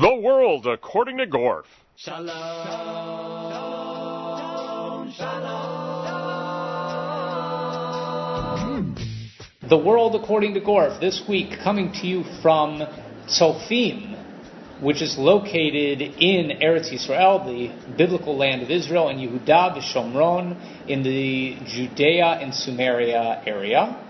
The World According to Gorf. Shalom, shalom. The World According to Gorf, this week coming to you from Tzofim, which is located in Eretz Yisrael, the biblical land of Israel, and Yehuda v'Shomron in the Judea and Samaria area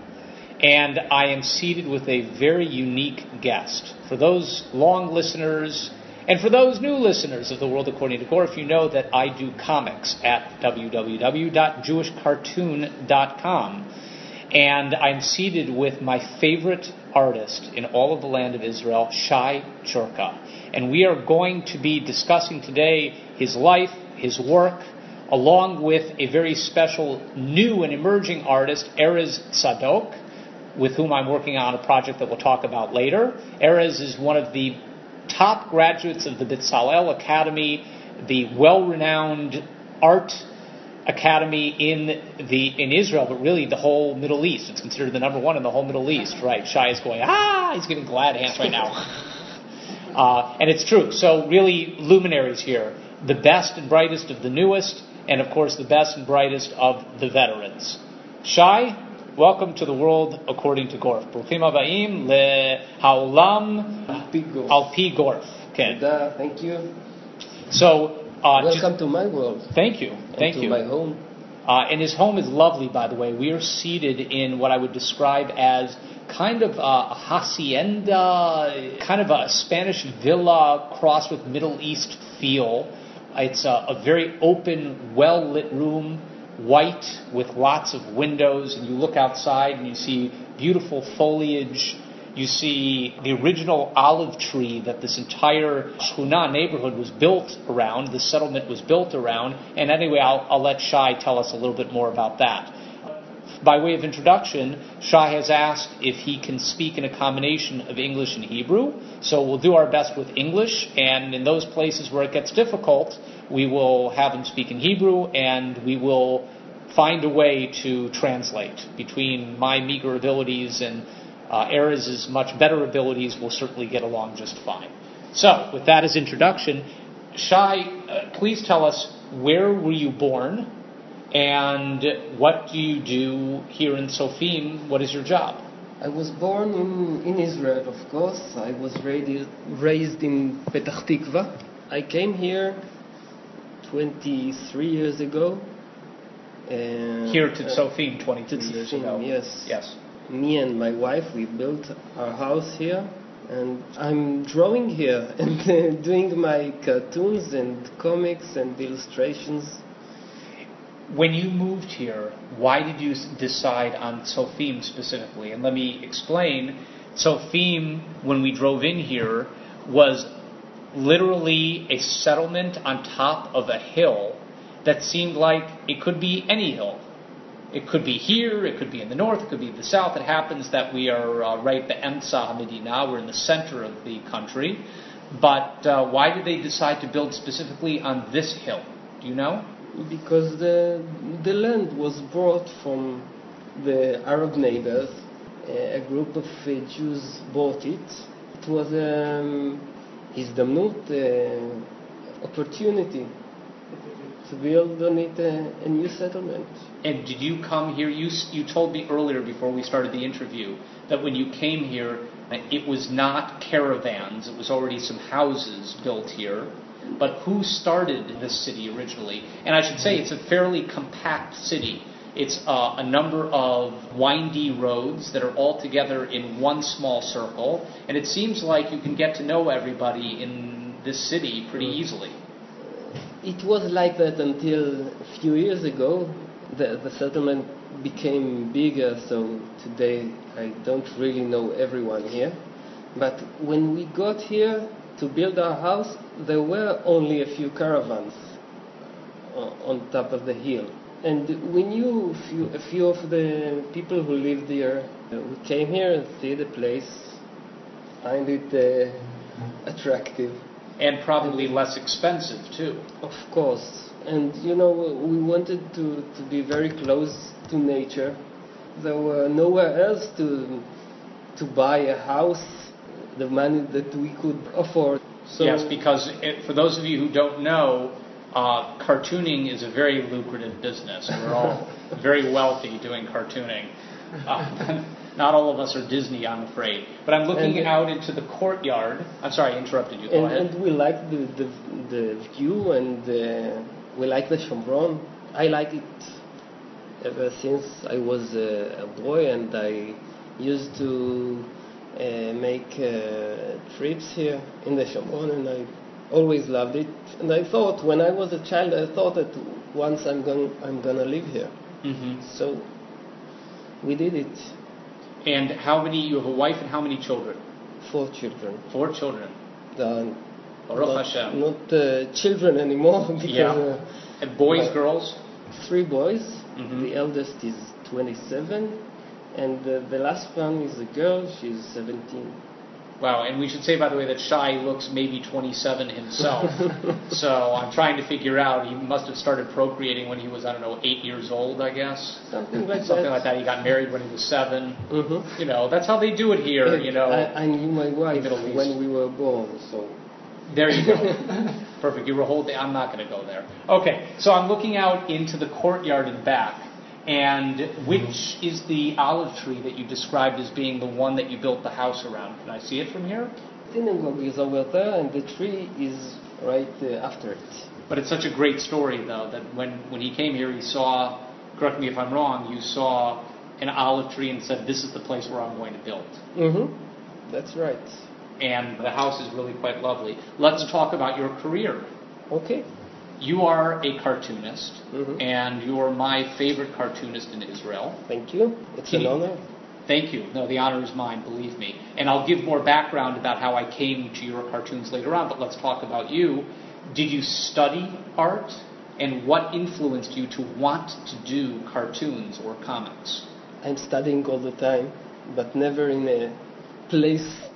and I am seated with a very unique guest. For those long listeners, and for those new listeners of The World According to Gorf, you know that I do comics at www.jewishcartoon.com. And I'm seated with my favorite artist in all of the land of Israel, Shai Charka. And we are going to be discussing today his life, his work, along with a very special new and emerging artist, Erez Tzadok with whom I'm working on a project that we'll talk about later. Erez is one of the top graduates of the Bezalel Academy, the well-renowned art academy in the in Israel, but really the whole Middle East. It's considered the number one in the whole Middle East, right? Shai is going, ah, he's giving glad hands right now. uh, and it's true. So really, luminaries here, the best and brightest of the newest, and of course the best and brightest of the veterans. Shai, Welcome to the world according to Gorf. ברוכים הבאים להעולם על פי גורף. כן. thank you. So, uh, welcome just, to my world. Thank you. Thank to you. my home. Uh, and his home is lovely, by the way. We are seated in what I would describe as kind of a hacienda, kind of a Spanish villa crossed with Middle East feel. It's a, a very open, well lit room white with lots of windows, and you look outside and you see beautiful foliage. You see the original olive tree that this entire Shuna neighborhood was built around, the settlement was built around. And anyway, I'll, I'll let Shai tell us a little bit more about that. By way of introduction, Shah has asked if he can speak in a combination of English and Hebrew. So we'll do our best with English, and in those places where it gets difficult, we will have him speak in Hebrew, and we will find a way to translate between my meager abilities and uh, Erez's much better abilities. We'll certainly get along just fine. So, with that as introduction, Shai, uh, please tell us where were you born, and what do you do here in Tzofim? What is your job? I was born in, in Israel, of course. I was raised, raised in Petah Tikva. I came here 23 years ago. Uh, Here to uh, Tzofim 22 years ago. Yes. Yes. Me and my wife, we built our house here. And I'm drawing here and doing my cartoons and comics and illustrations. When you moved here, why did you decide on Tzofim specifically? And let me explain. Tzofim, when we drove in here, was literally a settlement on top of a hill that seemed like it could be any hill. It could be here, it could be in the north, it could be in the south. It happens that we are uh, right at the Emsa Hamidina, we're in the center of the country. But uh, why did they decide to build specifically on this hill? Do you know? Because the, the land was brought from the Arab neighbors. A group of uh, Jews bought it. It was um, הזדמנות, uh, opportunity to build on it a, a, new settlement. And did you come here? You, you told me earlier before we started the interview that when you came here, it was not caravans, it was already some houses built here. But who started this city originally? And I should say it's a fairly compact city. It's uh, a number of windy roads that are all together in one small circle, and it seems like you can get to know everybody in this city pretty easily. It was like that until a few years ago. The, the settlement became bigger, so today I don't really know everyone here. But when we got here to build our house, there were only a few caravans on top of the hill. And we knew a few, a few of the people who lived there. We came here and see the place, find it uh, attractive. And probably less expensive too. Of course. And you know, we wanted to, to be very close to nature. There were nowhere else to, to buy a house, the money that we could afford. So yes, because it, for those of you who don't know, uh, cartooning is a very lucrative business. We're all very wealthy doing cartooning. Uh, not all of us are Disney, I'm afraid. But I'm looking And- out into the courtyard. I'm sorry, I interrupted you. Go and, ahead. and we like the, the, the view and uh, we like the Shomron. I like it ever since I was a, a boy and I used to uh, make uh, trips here in the Shomron and I always loved it. And I thought when I was a child, I thought that once I'm going I'm gonna live here. hmm So we did it. And how many? You have a wife and how many children? Four children. Four children. Baruch not, Hashem. not uh, children anymore because Yeah. uh, And boys, girls. three boys. Mhm. The eldest is 27, and uh, the last one is a girl. She's 17. Wow, and we should say, by the way, that Shai looks maybe 27 himself. so I'm trying to figure out, he must have started procreating when he was, I don't know, eight years old, I guess. Something like Something that. like that. He got married when he was seven. Mhm. You know, that's how they do it here, you know. I, I knew my wife when we were born, so There you go. Perfect. You were holding. I'm not going to go there. Okay, so I'm looking out into the courtyard and back. And which is the olive tree that you described as being the one that you built the house around? Can I see it from here? synagogue is over there, and the tree is right uh, after it. But it's such a great story, though, that when, when he came here, he saw, correct me if I'm wrong, you saw an olive tree and said, This is the place where I'm going to build. Mm-hmm. That's right. And the house is really quite lovely. Let's talk about your career. Okay. You are a cartoonist, Mhm. and you're my favorite cartoonist in Israel. Thank you. It's Can an honor. Thank you. No, the honor is mine, believe me. And I'll give more background about how I came to your cartoons later on, but let's talk about you. Did you study art? And what influenced you to want to do cartoons or comics? I'm studying all the time, but never in a place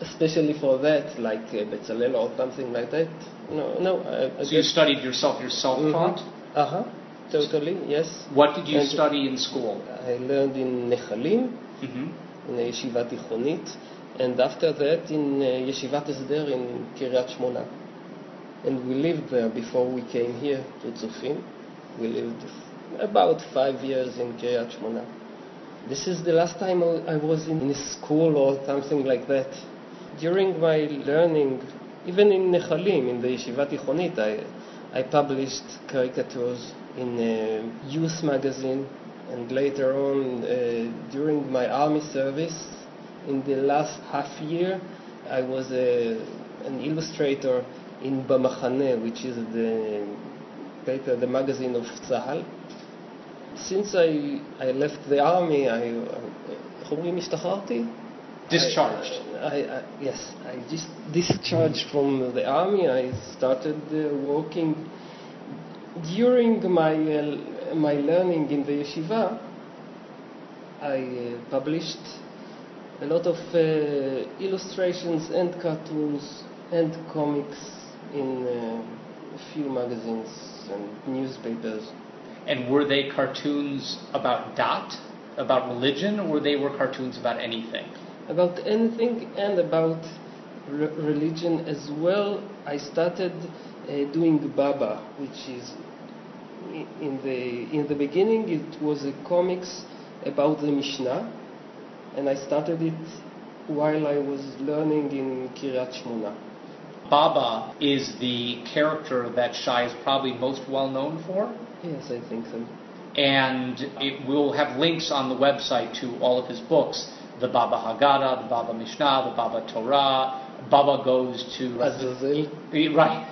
especially for that, like uh, Bezalel or something like that. No, no. I, I So you studied yourself, you're self-taught? Uh huh. Totally. Yes. What did you And- study in school? I learned in Nechalim, hmm in a yeshiva tichonit, and after that in uh, yeshivat Esder in Kiryat Shmona. And we lived there before we came here to Tzufim. We lived about five years in Kiryat Shmona. This is the last time I I was in a school or something like that During my learning, even in Nechalim, in the yeshiva tichonit, I, I published caricatures in a youth magazine, and later on, uh, during my army service, in the last half year, I was a, an illustrator in Bamachane, which is the paper, the magazine of Tzahal. Since I, I left the army, I, איך אומרים השתחררתי? Discharged. I, I, yes, I just discharged from the army. I started uh, working during my uh, my learning in the yeshiva. I uh, published a lot of uh, illustrations and cartoons and comics in uh, a few magazines and newspapers. And were they cartoons about dot, about religion, or they were cartoons about anything? About anything and about re- religion as well. I started uh, doing Baba, which is in the in the beginning it was a comics about the Mishnah, and I started it while I was learning in Kiryat Shmona. Baba is the character that Shai is probably most well known for. Yes, I think so. and it will have links on the website to all of his books the Baba Haggadah, the Baba Mishnah, the Baba Torah. Baba goes to. Uh, Azazel. Right.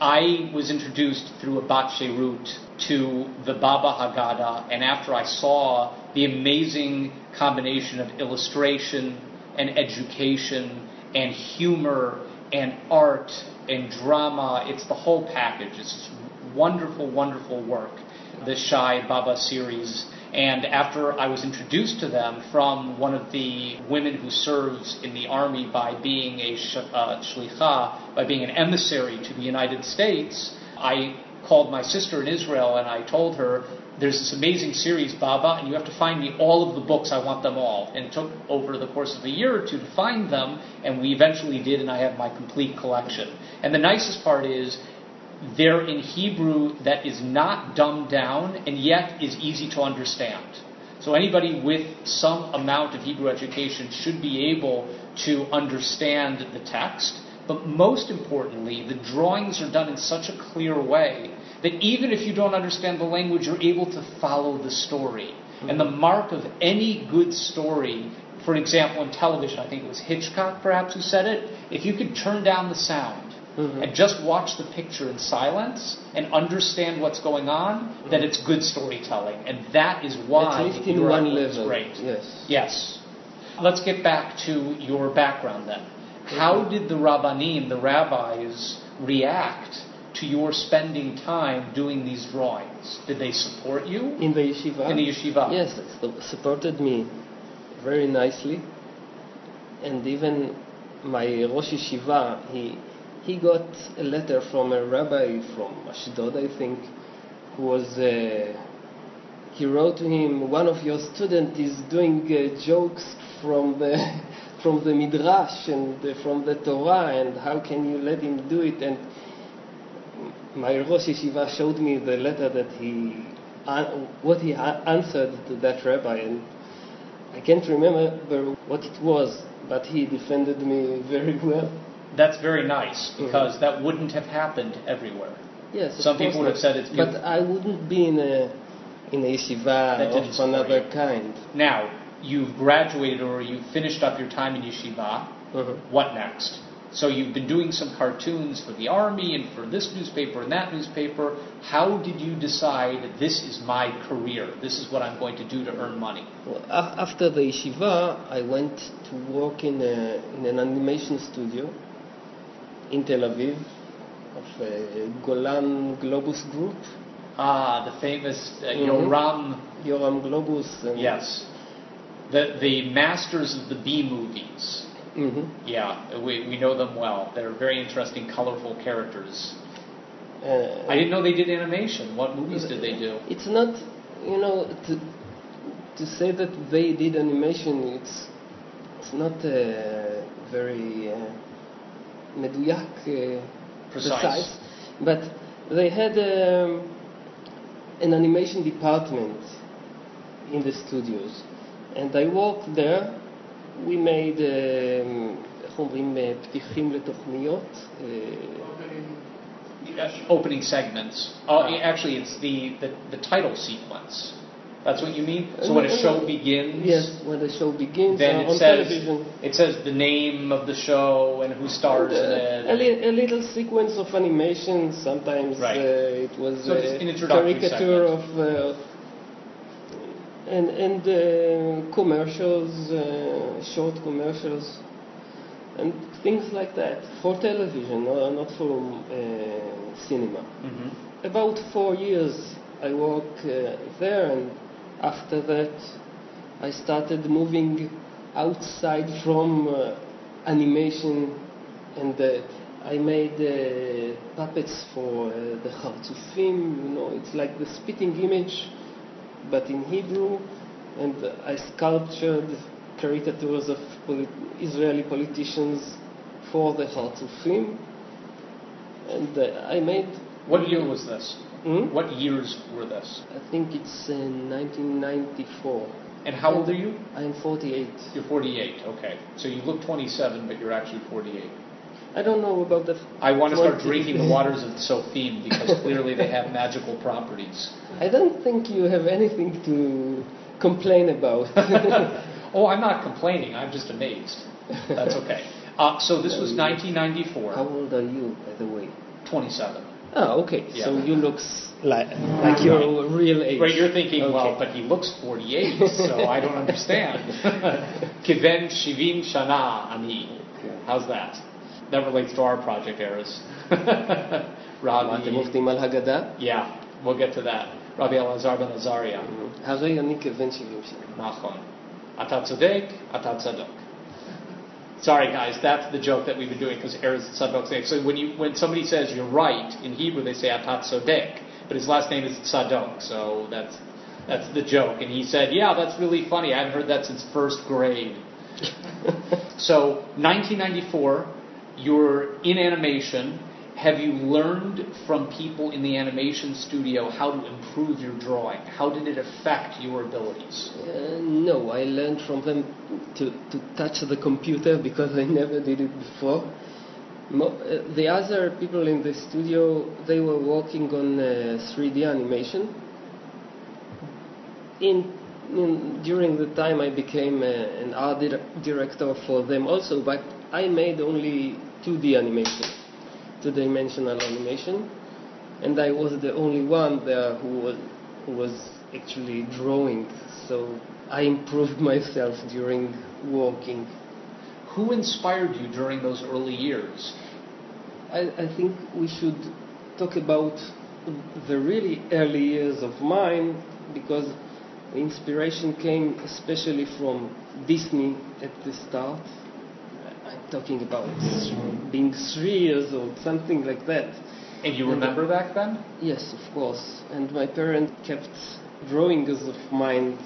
I was introduced through a Bat route to the Baba Haggadah, and after I saw the amazing combination of illustration and education and humor and art and drama, it's the whole package. It's wonderful, wonderful work, the Shai Baba series. And after I was introduced to them from one of the women who serves in the army by being a sh- uh, shlicha, by being an emissary to the United States, I called my sister in Israel and I told her, there's this amazing series, Baba, and you have to find me all of the books. I want them all. And it took over the course of a year or two to find them, and we eventually did, and I have my complete collection. And the nicest part is, they're in Hebrew that is not dumbed down and yet is easy to understand. So anybody with some amount of Hebrew education should be able to understand the text. But most importantly, the drawings are done in such a clear way that even if you don't understand the language, you're able to follow the story. Mm-hmm. And the mark of any good story, for example, in television, I think it was Hitchcock perhaps who said it, if you could turn down the sound mm-hmm. and just watch the picture in silence and understand what's going on, mm-hmm. then it's good storytelling. And that is why At least in one level. great. Yes. Yes. Let's get back to your background then. How did the rabbanim, the rabbis, react to your spending time doing these drawings? Did they support you? In the yeshiva? In the yeshiva. Yes, they supported me very nicely. And even my Rosh Yeshiva, he he got a letter from a rabbi from Ashdod, I think, who was. Uh, he wrote to him, one of your students is doing uh, jokes from the from the midrash and uh, from the Torah, and how can you let him do it? And my Rosh Yeshiva showed me the letter that he, uh, what he answered to that rabbi, and I can't remember what it was, but he defended me very well that's very nice mm-hmm. because mm-hmm. that wouldn't have happened everywhere. Yes, some people would have said it's beautiful. But I wouldn't be in a in a yeshiva of another you. kind. Now you've graduated or you've finished up your time in yeshiva. Mm-hmm. What next? So you've been doing some cartoons for the army and for this newspaper and that newspaper. How did you decide this is my career? This is what I'm going to do to earn money? Well, after the yeshiva, I went to work in, a, in an animation studio in Tel Aviv of uh, Golan Globus Group. Ah, the famous uh, mm-hmm. Yoram. Yoram Globus. yes. The, the masters of the B movies. Mm-hmm. Yeah, we, we know them well. They're very interesting, colorful characters. Uh, I didn't know they did animation. What movies did they do? It's not, you know, to, to say that they did animation, it's, it's not uh, very. Uh, מדויק, precise. precise. But they had um, an animation department in the studios, and I worked there. We made, איך אומרים, פתיחים לתוכניות. Opening segments. Oh, actually, it's the, the, the title sequence. That's what you mean? So when a show begins? Yes, when the show begins then uh, it says, television. It says the name of the show and who stars and, uh, in it. A, li- a, little sequence of animation. Sometimes right. uh, it was so a caricature of. Uh, and and uh, commercials, uh, short commercials, and things like that for television, not for cinema. Mm-hmm. About four years I worked there and after that, I started moving outside from uh, animation and uh, I made uh, puppets for uh, the Hartzufim, you know, it's like the spitting image, but in Hebrew, and I sculptured caricatures of polit- Israeli politicians for the Hartzufim, and uh, I made. What year was this? Hmm? What years were this? I think it's in 1994. And how old are you? I'm 48. You're 48, okay. So you look 27, but you're actually 48. I don't know about the. I want to start drinking the waters of Tzofim because clearly they have magical properties. I don't think you have anything to complain about. oh, I'm not complaining. I'm just amazed. That's okay. Uh, so this was 1994. How old are you, by the way? 27. Oh, okay. Yeah. So you look like, like your right. real age. Right, you're thinking, okay. well, but he looks 48, so I don't understand. Kiven shivim shana ani. How's that? That relates to our project, Erez. Rabbi Yeah, we'll get to that. Rabbi Elazar ben Azaria. הרי אני כבן 70 שנה. נכון. אתה צודק, אתה צדוק. Sorry, guys, that's the joke that we've been doing because Erez Tzadok. So when you when somebody says you're right in Hebrew, they say Atat Sodek, but his last name is Tzadok, so that's that's the joke. And he said, "Yeah, that's really funny. I haven't heard that since first grade." so 1994, you're in animation. Have you learned from people in the animation studio how to improve your drawing? How did it affect your abilities? Uh, no, I learned from them to, to touch the computer because I never did it before. Mo- uh, the other people in the studio, they were working on uh, 3D animation. In, in, during the time I became uh, an art di- director for them also, but I made only 2D animation two-dimensional animation, and I was the only one there who was, who was actually drawing. So I improved myself during working. Who inspired you during those early years? I, I think we should talk about the really early years of mine because the inspiration came especially from Disney at the start talking about being three years old, something like that. And you remember and, back then? Yes, of course. And my parents kept drawings of mine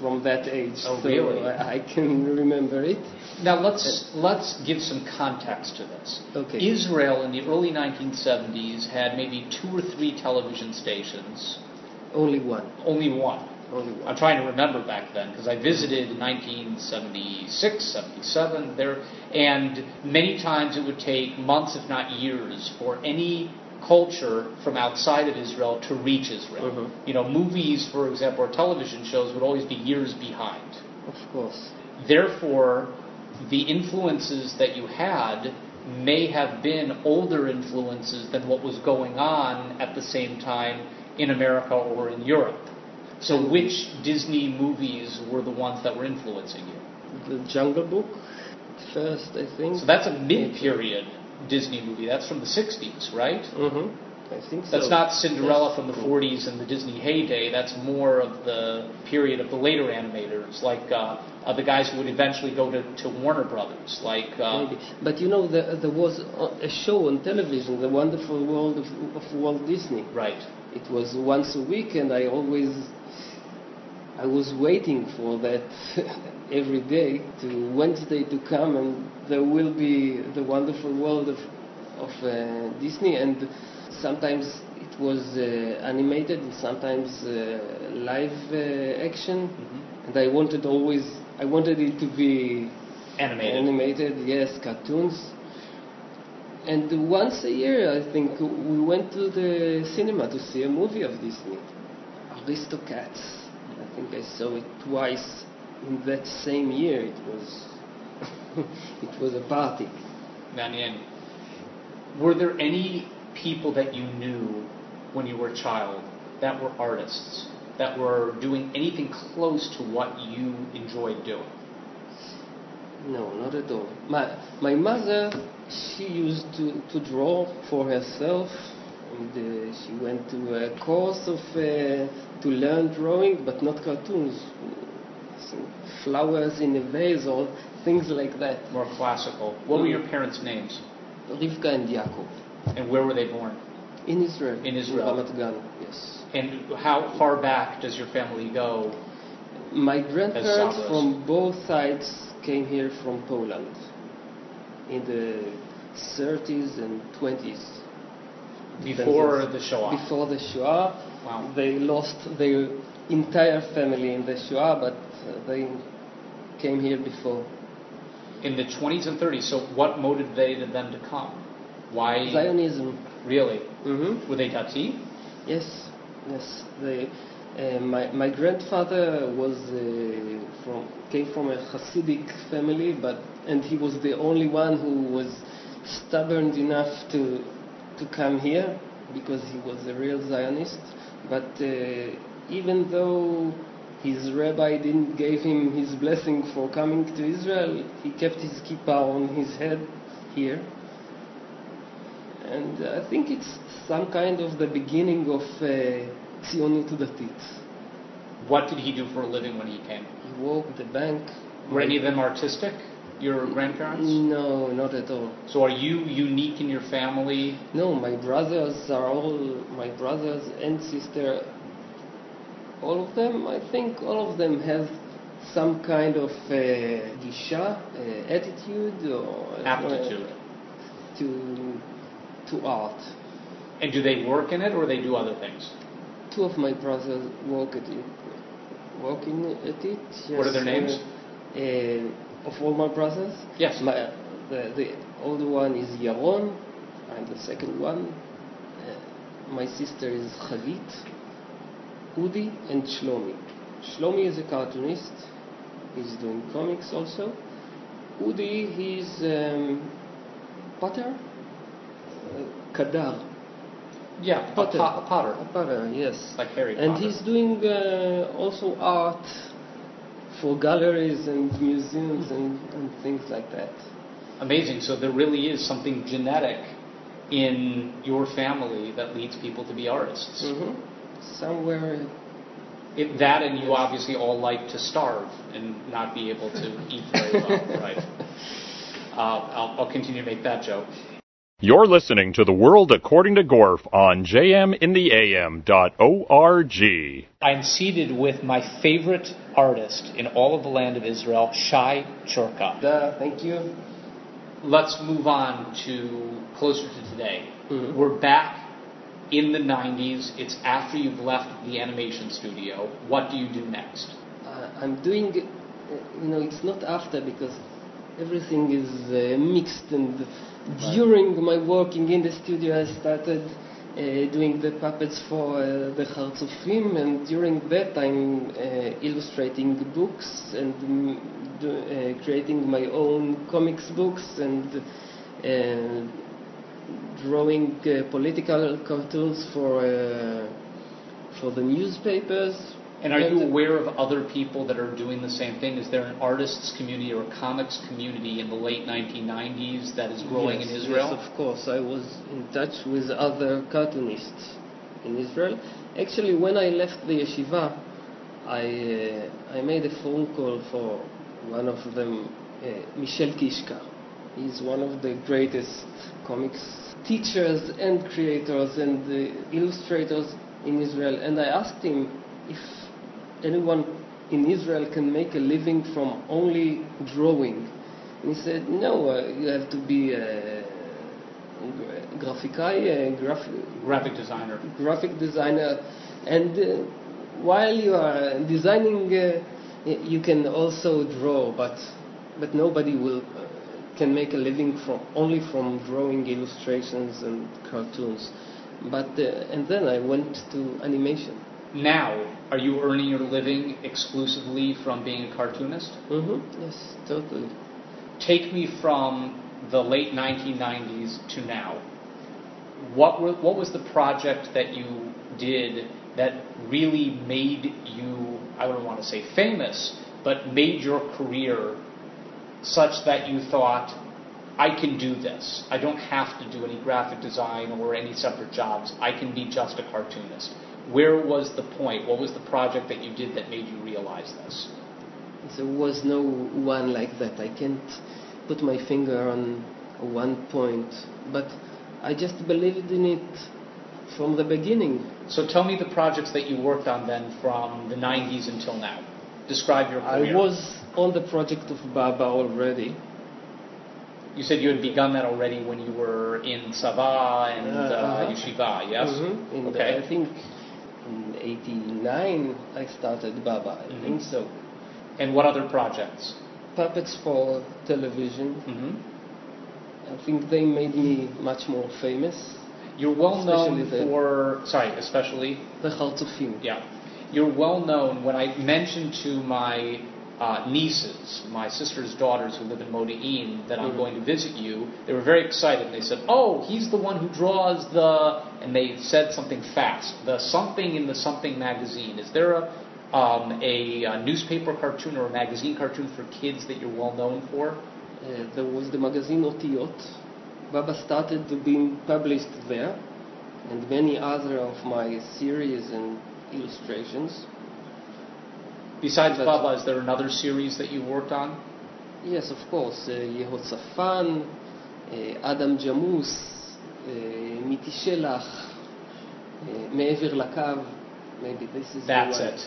from that age, oh, so really? I, I, can remember it. Now let's let's give some context to this. Okay. Israel in the early 1970s had maybe two or three television stations. Only one. Only one. I'm trying to remember back then because I visited in 1976, 77 there, and many times it would take months, if not years, for any culture from outside of Israel to reach Israel. Mm-hmm. You know, movies, for example, or television shows would always be years behind. Of course. Therefore, the influences that you had may have been older influences than what was going on at the same time in America or in Europe. So, which Disney movies were the ones that were influencing you? The Jungle Book, first, I think. So that's a mid-period Disney movie. That's from the '60s, right? Mm-hmm. I think so. That's not Cinderella from the '40s and the Disney heyday. That's more of the period of the later animators, like uh, uh, the guys who would eventually go to, to Warner Brothers, like. Uh, Maybe. But you know, the, there was a show on television, The Wonderful World of, of Walt Disney. Right. It was once a week, and I always I was waiting for that every day to Wednesday to come, and there will be the wonderful world of of uh, Disney, and sometimes it was uh, animated, and sometimes uh, live uh, action, mm-hmm. and I wanted always I wanted it to be animated. Animated, yes, cartoons. And once a year, I think we went to the cinema to see a movie of Disney, Aristocats. I think I saw it twice in that same year. It was it was a party. Manian. Were there any people that you knew when you were a child that were artists that were doing anything close to what you enjoyed doing? No, not at all. My my mother, she used to, to draw for herself, and uh, she went to a course of uh, to learn drawing, but not cartoons. So flowers in a vase or things like that. More classical. What were your parents' names? Rivka and Yaakov. And where were they born? In Israel. In Israel. Ramat Gan, yes. And how far back does your family go? My grandparents from both sides came here from Poland in the 30s and 20s. Before the Shoah? Before the Shoah. Wow. They lost their entire family in the Shoah, but uh, they came here before. In the 20s and 30s. So what motivated them to come? Why? Zionism. Really? Mm-hmm. Were they Dati? Yes, yes. They, uh, my my grandfather was uh, from came from a Hasidic family, but and he was the only one who was stubborn enough to to come here because he was a real Zionist. But uh, even though his rabbi didn't give him his blessing for coming to Israel, he kept his kippah on his head here. And I think it's some kind of the beginning of uh, Tzionut Datit. What did he do for a living when he came? He worked at the bank. Were any of them artistic? Your grandparents? No, not at all. So are you unique in your family? No, my brothers are all my brothers and sister. All of them, I think, all of them have some kind of uh, gisha, uh, attitude or Aptitude. uh, to to art. And do they work in it or they do other things? Two of my brothers work at it. Working at it. What are their names? Uh, uh, of all my brothers. Yes. My, the, the older one is Yaron, and the second one, uh, my sister is Chalit, Udi, and Shlomi. Shlomi is a cartoonist. He's doing comics also. Udi, he's um, Potter, uh, Kadar, Yeah, a, Potter. po- a potter. a Potter, yes. Like Harry And Potter. he's doing uh, also art for galleries and museums and, and things like that. Amazing. So there really is something genetic in your family that leads people to be artists. Mm-hmm. Somewhere, It, that and you obviously all like to starve and not be able to eat very well, right? Uh, I'll, I'll continue to make that joke. You're listening to The World According to Gorf on jmintheam.org. I'm seated with my favorite artist in all of the land of Israel, Shai Charka. Duh, thank you. Let's move on to closer to today. Mhm. We're back in the 90s. It's after you've left the animation studio. What do you do next? Uh, I'm doing, uh, you know, it's not after because everything is uh, mixed. And during my working in the studio, I started uh, doing the puppets for uh, the Hartzofim, and during that, I'm uh, illustrating books and mm, do, uh, creating my own comics books and. Uh, drawing political cartoons for for the newspapers. And are you aware of other people that are doing the same thing? Is there an artists community or a comics community in the late 1990s that is growing yes, in Israel? Yes, of course. I was in touch with other cartoonists in Israel. Actually, when I left the yeshiva, I uh, I made a phone call for one of them, uh, Michel Kichka. He's one of the greatest comics teachers and creators and uh, illustrators in Israel, and I asked him if anyone in Israel can make a living from only drawing. And he said, no, uh, you have to be a graphikai, a graph- Graphic designer. graphic designer, and uh, while you are designing, uh, you can also draw, but but nobody will uh, can make a living from only from drawing illustrations and cartoons. But uh, and then I went to animation. Now, are you earning your living exclusively from being a cartoonist? hmm Yes, totally. Take me from the late 1990s to now. What, were, what was the project that you did that really made you, I wouldn't want to say famous, but made your career such that you thought, I can do this. I don't have to do any graphic design or any separate jobs. I can be just a cartoonist. Where was the point? What was the project that you did that made you realize this? There was no one like that. I can't put my finger on one point, but I just believed in it from the beginning. So tell me the projects that you worked on then from the 90s until now. Describe your career. I was on the project of Baba already. You said you had begun that already when you were in Sava and uh, Uh-huh. Yeshiva, yes? Mhm. In the- Okay. I think in '89 I started Baba. I think so. And what other projects? Puppets for television. hmm I think they made me much more famous. You're well known for, sorry, especially, The Hartzofim. yeah. You're well known when I mentioned to my uh, nieces, my sister's daughters who live in Modi'in, that I'm Mhm. going to visit you, they were very excited. and They said, Oh, he's the one who draws the, and they said something fast, the something in the something magazine. Is there a, um, a, uh newspaper cartoon or a magazine cartoon for kids that you're well known for? Uh, there was the magazine Otiyot. Baba started to be published there, and many other of my series and illustrations. Besides That's- Baba, is there another series that you worked on? Yes, of course. Uh, Yehotzafan, uh, Adam Jamus, uh, Miti Shelach, uh, Me'ever Lakav. Maybe this is That's the one. it.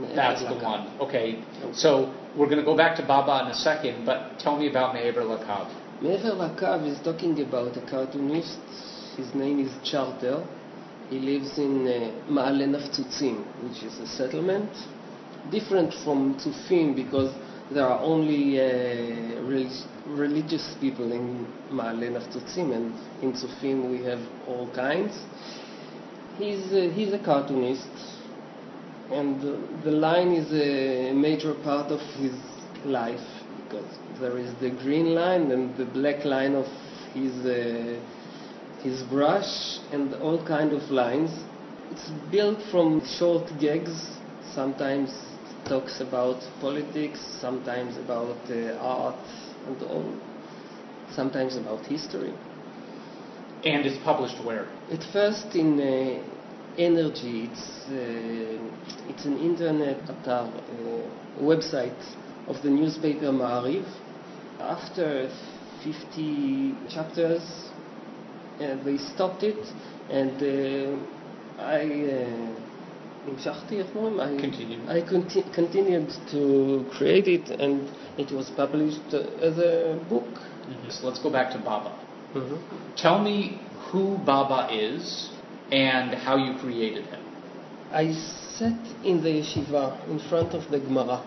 Me'ever That's the Lakav. one. Okay. So we're going to go back to Baba in a second, but tell me about Me'ever Lakav. Me'ever Lakav is talking about a cartoonist. His name is Charter. He lives in uh, Ma'ale Naftutzim, which is a settlement. Different from Tzofim because there are only uh, relig- religious people in Ma'ale Naftutzim, and in Tzofim we have all kinds. He's, uh, he's a cartoonist, and uh, the line is a major part of his life because there is the green line and the black line of his uh, his brush and all kind of lines. It's built from short gags. Sometimes talks about politics, sometimes about uh, art, and all. Sometimes about history. And it's published where? At first in uh, NRG, it's, uh, it's an internet atar, uh, website of the newspaper Ma'ariv. After 50 chapters, uh, they stopped it, and uh, I Continued. I conti- continued to create it, and it was published as a book. So let's go back to Baba. Tell me who Baba is and how you created him. I sat in the yeshiva in front of the Gemara.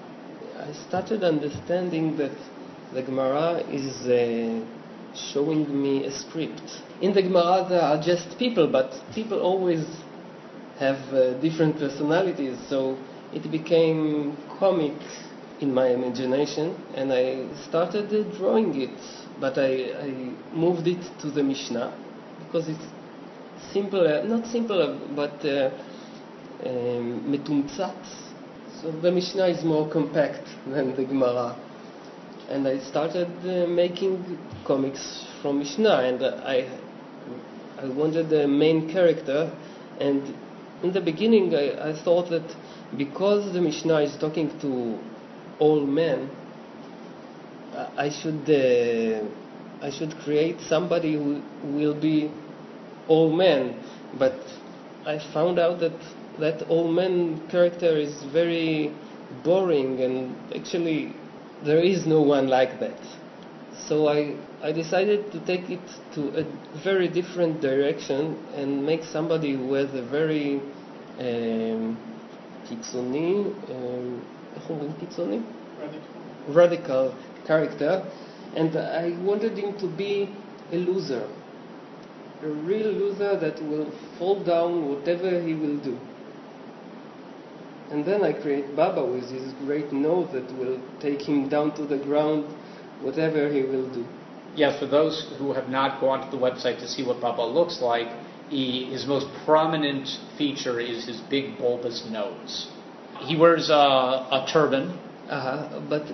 I started understanding that the Gemara is uh, showing me a script. In the Gemara, there are just people, but people always have uh, different personalities, so it became comic in my imagination, and I started uh, drawing it. But I, I, moved it to the Mishnah because it's simpler, not simpler, but metumtzat. Uh, um, so the Mishnah is more compact than the Gemara. And I started uh, making comics from Mishnah, and I, I wanted the main character and in the beginning, I, I thought that because the Mishnah is talking to all men, I- should uh, I should create somebody who will be all men. But I found out that that all men character is very boring, and actually there is no one like that. So I I decided to take it to a very different direction and make somebody who has a very um, קיצוני, um, איך אומרים קיצוני? radical character, and I wanted him to be a loser, a real loser that will fall down whatever he will do. And then I create Baba with his great nose that will take him down to the ground, whatever he will do. Yeah, for those who have not gone to the website to see what Baba looks like, he, his most prominent feature is his big bulbous nose. He wears a, a turban. Uh, but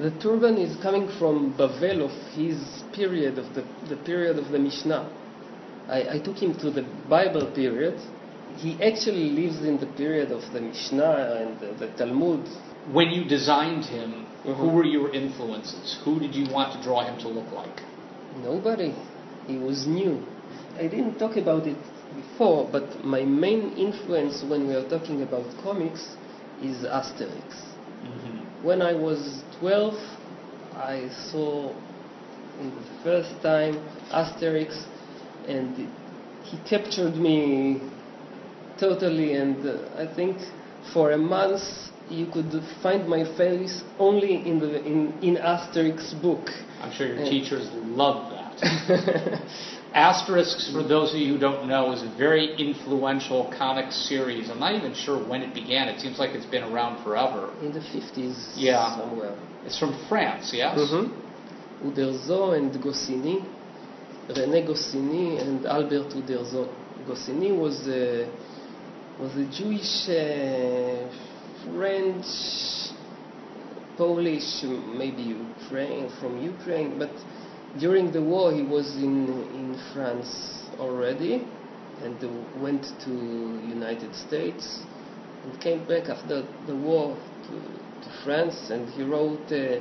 the turban is coming from Bavel of his period, of the, the period of the Mishnah. I, I took him to the Bible period. He actually lives in the period of the Mishnah and the, the Talmud. When you designed him, who Mhm. were your influences? Who did you want to draw him to look like? Nobody. He was new. I didn't talk about it before, but my main influence when we are talking about comics is Asterix. When I was 12, I saw in the first time Asterix, and it, he captured me totally. And uh, I think for a month you could find my face only in the in, in Asterix book. I'm sure your Yeah. teachers love that. Asterix, for those of you who don't know, is a very influential comic series. I'm not even sure when it began. It seems like it's been around forever. in the 50s Yeah. somewhere. It's from France, yes? Mm-hmm. Uderzo and Goscinny, René Goscinny and Albert Uderzo. Goscinny was a, was a Jewish, uh, French, Polish, maybe Ukraine, from Ukraine, but during the war he was in, in France already and went to United States and came back after the war to, to France and he wrote uh,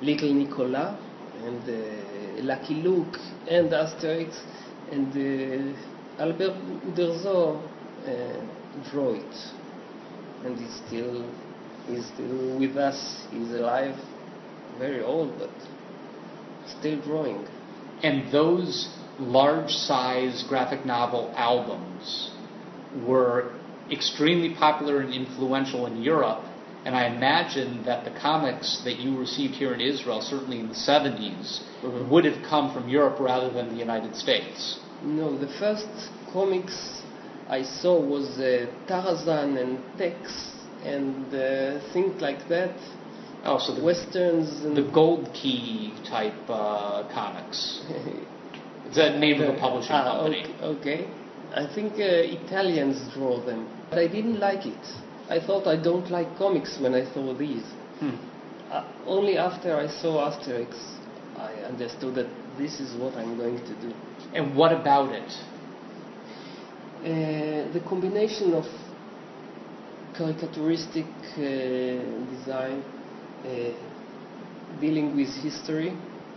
Little Nicolas and uh, Lucky Luke and Asterix and uh, Albert Uderzo uh, drew it. And he's still, he's still with us. He's alive, very old, but still drawing. And those large size graphic novel albums were extremely popular and influential in Europe. And I imagine that the comics that you received here in Israel, certainly in the 70s, Mhm. would have come from Europe rather than the United States. No, the first comics I saw was uh, Tarzan and Tex and uh, things like that. Oh, so the, Westerns and the Gold Key type uh, comics. That the name of the publishing Ah, company? Okay, okay. I think uh, Italians draw them, but I didn't like it. I thought I don't like comics when I saw these. Hmm. Uh, only after I saw Asterix, I understood that this is what I'm going to do. And what about it? Uh, the combination of caricaturistic uh, design, uh, dealing with history,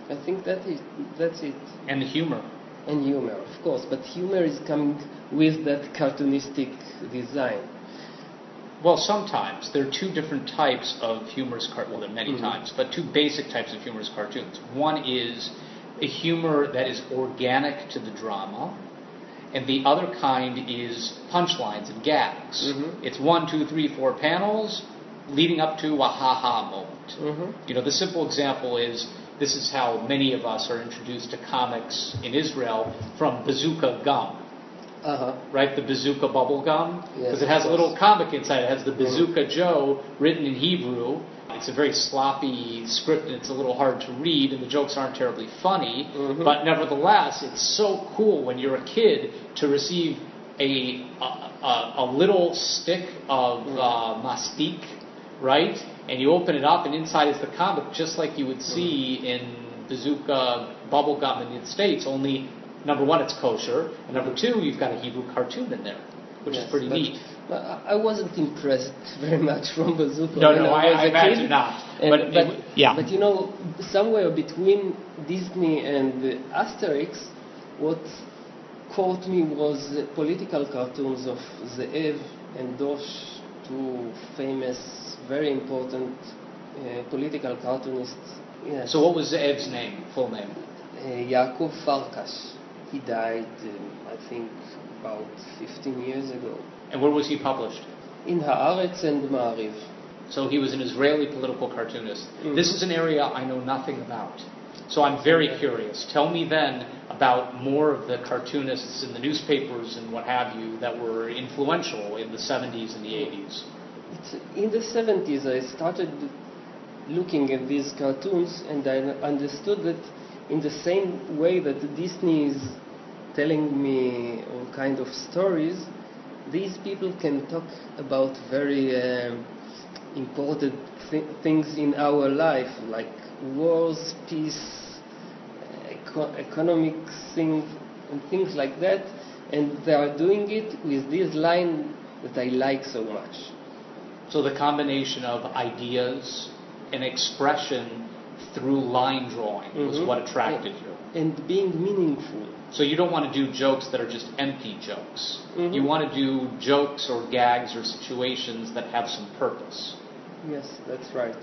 I think that is that's it. And humor. And humor, of course, but humor is coming with that cartoonistic design. Well, sometimes there are two different types of humorous cartoons. Well, there are many Mhm. times, but two basic types of humorous cartoons. One is a humor that is organic to the drama, and the other kind is punchlines and gags. Mhm. It's one, two, three, four panels leading up to a ha-ha moment. Mm-hmm. You know, the simple example is this is how many of us are introduced to comics in Israel from Bazooka Gum Uh-huh. right? The Bazooka bubble gum, Yes, because it has a little comic inside. It has the Bazooka Joe written in Hebrew. It's a very sloppy script, and it's a little hard to read, and the jokes aren't terribly funny. Mhm. But nevertheless, it's so cool when you're a kid to receive a a, a, a little stick of uh, mastic, right? And you open it up, and inside is the comic, just like you would see in Bazooka bubble gum in the States. Only number one, it's kosher, and number two, you've got a Hebrew cartoon in there, which Yes, is pretty neat. But I wasn't impressed very much from Bazooka. No, no, I, I, was I a imagine kid. not. And- but, but, w- yeah, but you know, somewhere between Disney and Asterix, what caught me was the political cartoons of Zeev and Dosh, two famous, very important uh, political cartoonists. Yes. so what was Ev's name, full name? uh, Yaakov Farkas. He died, um, I think, about 15 years ago. And where was he published? In Haaretz and Maariv. So he was an Israeli political cartoonist. Mhm. This is an area I know nothing about. So I'm very curious. Tell me then about more of the cartoonists in the newspapers and what have you that were influential in the 70s and the 80s. It's, in the 70s, I started looking at these cartoons and I understood that in the same way that Disney is telling me all kind of stories, these people can talk about very um, important thi- things in our life, like wars, peace, eco- economic things, and things like that. And they are doing it with this line that I like so much. So the combination of ideas and expression through line drawing was Mhm. what attracted Yeah. you. And being meaningful. So you don't want to do jokes that are just empty jokes. Mhm. You want to do jokes or gags or situations that have some purpose. Yes, that's right.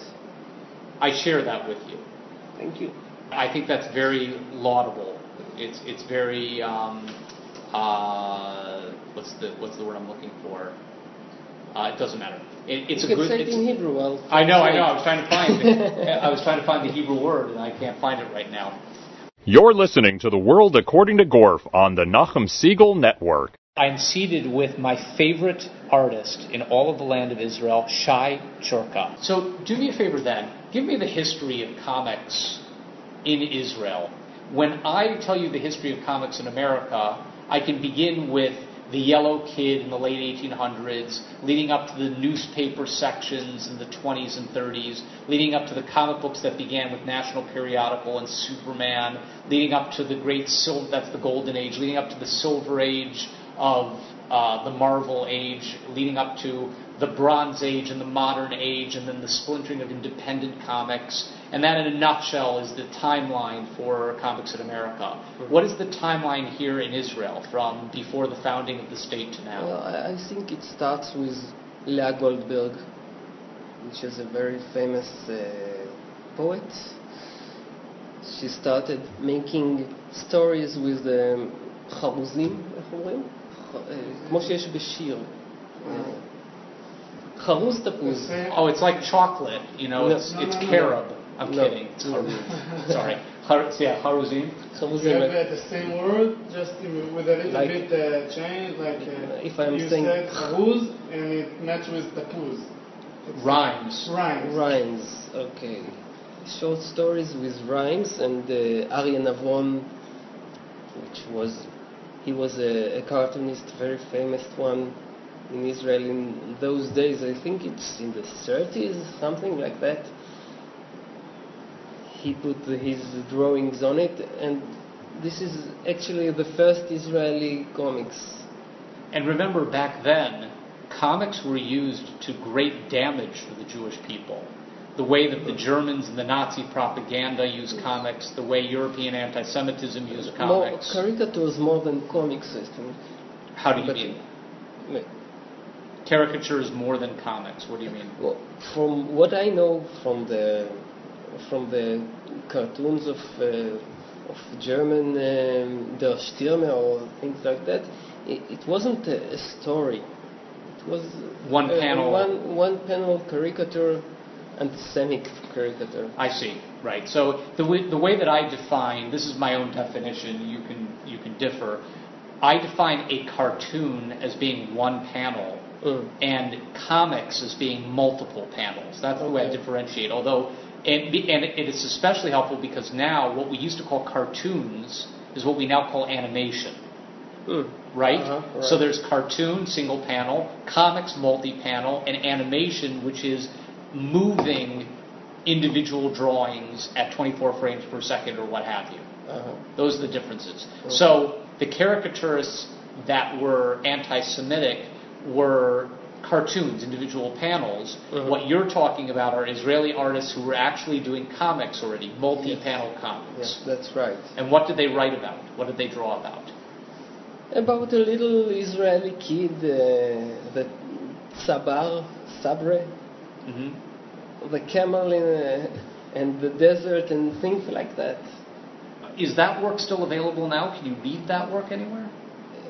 I share that with you. Thank you. I think that's very laudable. It's it's very um, uh, what's the what's the word I'm looking for? Uh, it doesn't matter. It, it's you a good. say it in Hebrew. I'll I know, I know. I was trying to find it. I was trying to find the Hebrew word, and I can't find it right now. You're listening to The World According to Gorf on the Nachum Segal Network. I'm seated with my favorite artist in all of the land of Israel, Shai Charka. So, do me a favor then. Give me the history of comics in Israel. When I tell you the history of comics in America, I can begin with the Yellow Kid in the late 1800s, leading up to the newspaper sections in the 20s and 30s, leading up to the comic books that began with National Periodical and Superman, leading up to the great silver, that's the Golden Age, leading up to the Silver Age of uh, the Marvel Age, leading up to the Bronze Age and the Modern Age, and then the splintering of independent comics. And that, in a nutshell, is the timeline for Comics in America. What is the timeline here in Israel from before the founding of the state to now? Well, I, I think it starts with Leah Goldberg, which is a very famous uh, poet. She started making stories with um, חרוזים, איך אומרים? ח- אה, כמו שיש בשיר. אה, חרוז תפוז. Oh, it's like chocolate, you know, No. it's, No, it's no, no. carob. I'm no. kidding. It's Sorry. Har, yeah, Haruzim. Haruzim. Yeah, the same word, just with a little like, bit uh, change. Like uh, if I'm you saying said Haruz, and it matches with Tapuz. Rhymes. Rhymes. Rhymes. Okay. Short stories with rhymes, and uh, Arie Navon, which was he was a, a cartoonist, very famous one in Israel in those days. I think it's in the 30s, something like that he put his drawings on it, and this is actually the first Israeli comics. And remember, back then, comics were used to great damage for the Jewish people. The way that the Germans and the Nazi propaganda used comics, the way European anti Semitism used More comics. caricatures more than comics, I think. How do you But- mean? Caricatures more than comics. What do you mean? Well, from what I know from the from the cartoons of uh, of German um, Der Stürmer or things like that, it, it wasn't a, a story. It was One uh, panel. one one panel caricature, anti-Semitic caricature. I see. Right. So the way, the way that I define this is my own definition. You can you can differ. I define a cartoon as being one panel, Mm. and comics as being multiple panels. That's the way I differentiate. Although, and, and it is especially helpful because now what we used to call cartoons is what we now call animation. Mm. Right? Uh-huh, right. So there's cartoon, single panel, comics, multi panel, and animation, which is moving individual drawings at 24 frames per second or what have you. Uh-huh. Those are the differences. So the caricaturists that were anti-Semitic were cartoons, individual panels. Mhm. What you're talking about are Israeli artists who were actually doing comics already, multi-panel comics. Yes, that's right. And what did they write about? What did they draw about? About a little Israeli kid, uh, the Sabar, Sabre, hmm the camel in, uh, and the desert and things like that. Is that work still available now? Can you read that work anywhere?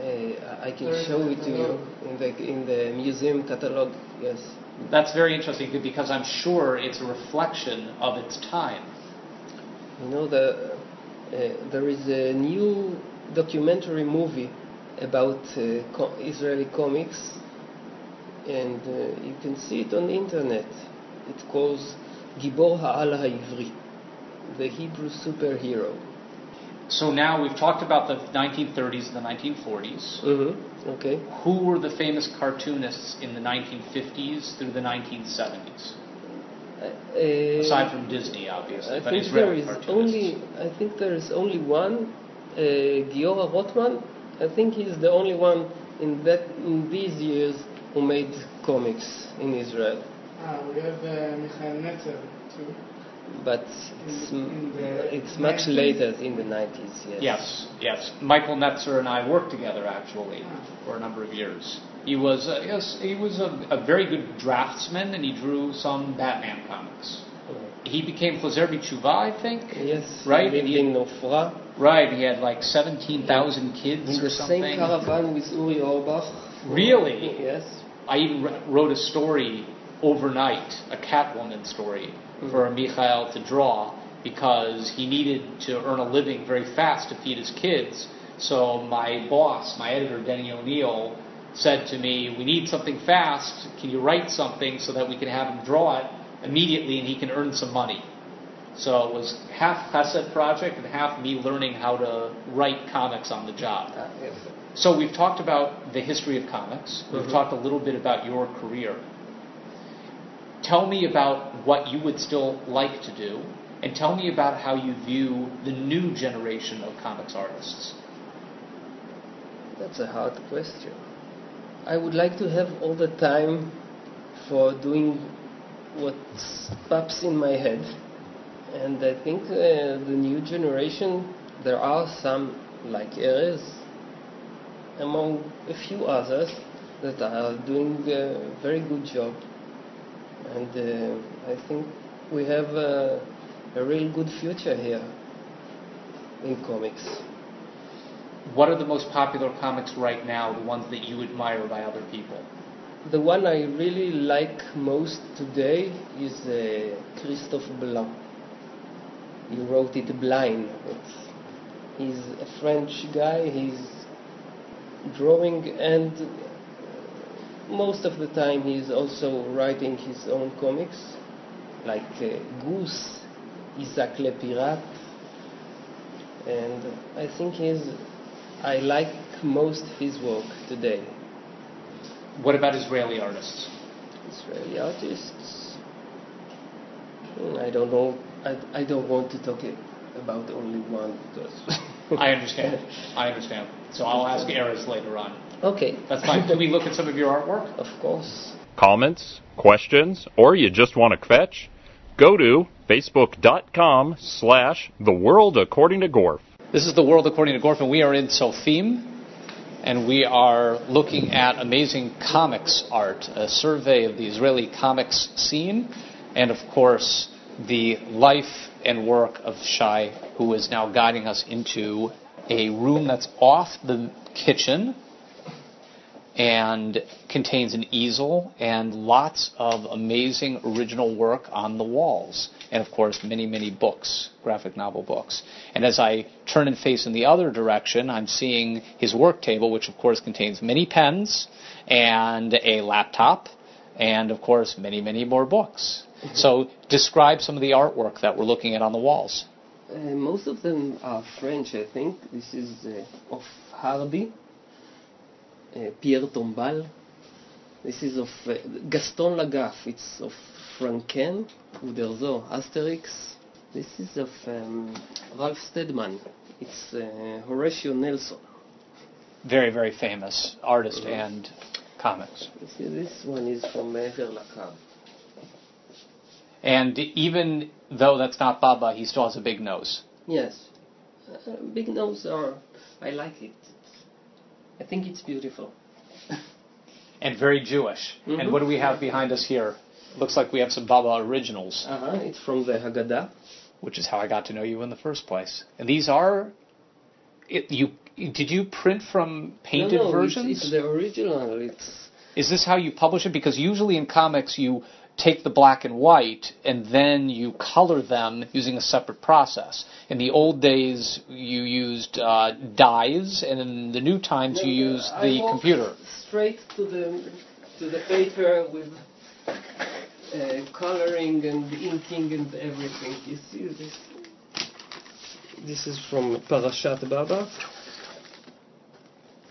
Uh, I can There is show it to you in the in the museum catalog. Yes. That's very interesting because I'm sure it's a reflection of its time. You know the uh, there is a new documentary movie about uh, co- Israeli comics, and uh, you can see it on the internet. It calls Gibor Ha'al Ha'ivri, the Hebrew superhero. So now we've talked about the 1930s and the 1940s. Mm-hmm. Okay. Who were the famous cartoonists in the 1950s through the 1970s? Uh, Aside from Disney, obviously, I but think there Israeli is cartoonists. only I think there is only one, uh, Giora Rotman. I think he's the only one in that in these years who made comics in Israel. Ah, we have uh, Michael Netzer too. But it's, In- in it's much later in the 90s. Yes. Yes, yes. Michael Netzer and I worked together actually for a number of years. He was uh, yes, he was a, a very good draftsman, and he drew some Batman comics. He became Chazer B'Tshuva, I think. Yes. Right, He and he- in Ofra Right, he had like 17,000 kids in or the something. same caravan with Uri Orbach. Really? Yes. I even wr- wrote a story overnight, a Catwoman story, for Michael to draw because he needed to earn a living very fast to feed his kids. So my boss, my editor, Denny O'Neil, said to me, We need something fast. Can you write something so that we can have him draw it immediately and he can earn some money? So it was half Chesed project and half me learning how to write comics on the job. Ah. So we've talked about the history of comics. We've Mhm. talked a little bit about your career. Tell me about what you would still like to do, and tell me about how you view the new generation of comics artists. That's a hard question. I would like to have all the time for doing what pops in my head And I think uh, the new generation, there are some like Erez, among a few others, that are doing a very good job. And uh, I think we have a, a real good future here in comics. What are the most popular comics right now, the ones that you admire by other people? The one I really like most today is uh, Christophe Blain. He wrote it blind. It's, he's a French guy. He's drawing and most of the time he's also writing his own comics, like uh, Gus, Isaac Le Pirate, and I think he's. I like most his work today. What about Israeli artists? Israeli artists. I don't know. I, I don't want to talk about only one because. I understand. I understand. So I'll ask Erez later on. Okay. That's fine. Can we look at some of your artwork? Of course. Comments, questions, or you just want to fetch? Go to facebook.com slash the world according to Gorf. This is the world according to Gorf, and we are in Tzofim, and we are looking at amazing comics art, a survey of the Israeli comics scene, and of course the life and work of Shai, who is now guiding us into a room that's off the kitchen and contains an easel and lots of amazing original work on the walls. And of course, many, many books, graphic novel books. And as I turn and face in the other direction, I'm seeing his work table, which of course contains many pens and a laptop, and of course, many, many more books. So, describe some of the artwork that we're looking at on the walls. Uh, most of them are French, I think. This is uh, of Hardy, Pierre Tombal. This is of uh, Gaston Lagaffe. It's of Franquin, Uderzo, Asterix. This is of um, Ralph Steadman. It's uh, Horatio Nelson. Very, very famous artist and comics. This, this one is from Meher Lakab. And even though that's not Baba, he still has a big nose. Yes. Uh, big nose are. I like it. I think it's beautiful. And very Jewish. Mhm. And what do we have behind us here? Looks like we have some Baba originals, Uh-huh. It's from the Haggadah. which is how I got to know you in the first place. And these are. It, you did you print from painted no, no, versions? It's, it's the original. It's Is this how you publish it? Because usually in comics you take the black and white and then you color them using a separate process. In the old days you used uh, dyes, and in the new times you No, use the computer. Straight to the to the paper with uh, coloring and inking and everything. You see this? This is from Parashat Baba.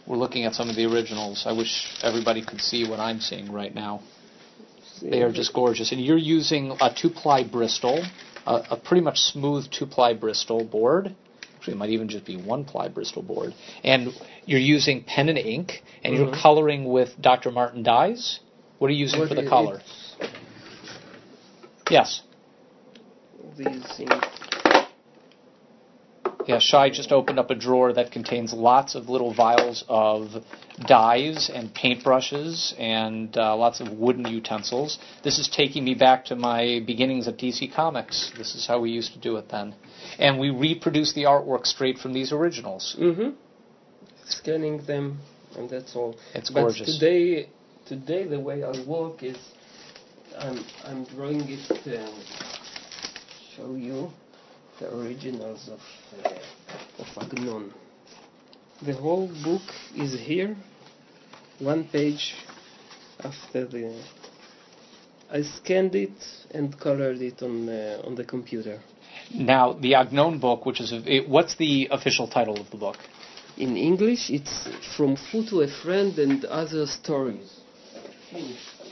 We're looking at some of the originals. I wish everybody could see what I'm seeing right now. They are just gorgeous. And you're using a two ply Bristol, a, a pretty much smooth two ply Bristol board. Actually, it might even just be one ply Bristol board. And you're using pen and ink, and you're Mhm. coloring with Dr. Martin dyes. What are you using What for the color? Yes. These things. Yeah, Shai just opened up a drawer that contains lots of little vials of dyes and paintbrushes and uh, lots of wooden utensils. This is taking me back to my beginnings at DC Comics. This is how we used to do it then. And we reproduce the artwork straight from these originals. Mm-hmm. Scanning them, and that's all. It's but gorgeous. today, today the way I work is, I'm I'm drawing it to show you the originals of uh, of Agnon. The whole book is here, one page after the. I scanned it and colored it on uh, on the computer. Now, the Agnon book, which is a, it, what's the official title of the book? In English, it's From Foe to a Friend and Other Stories.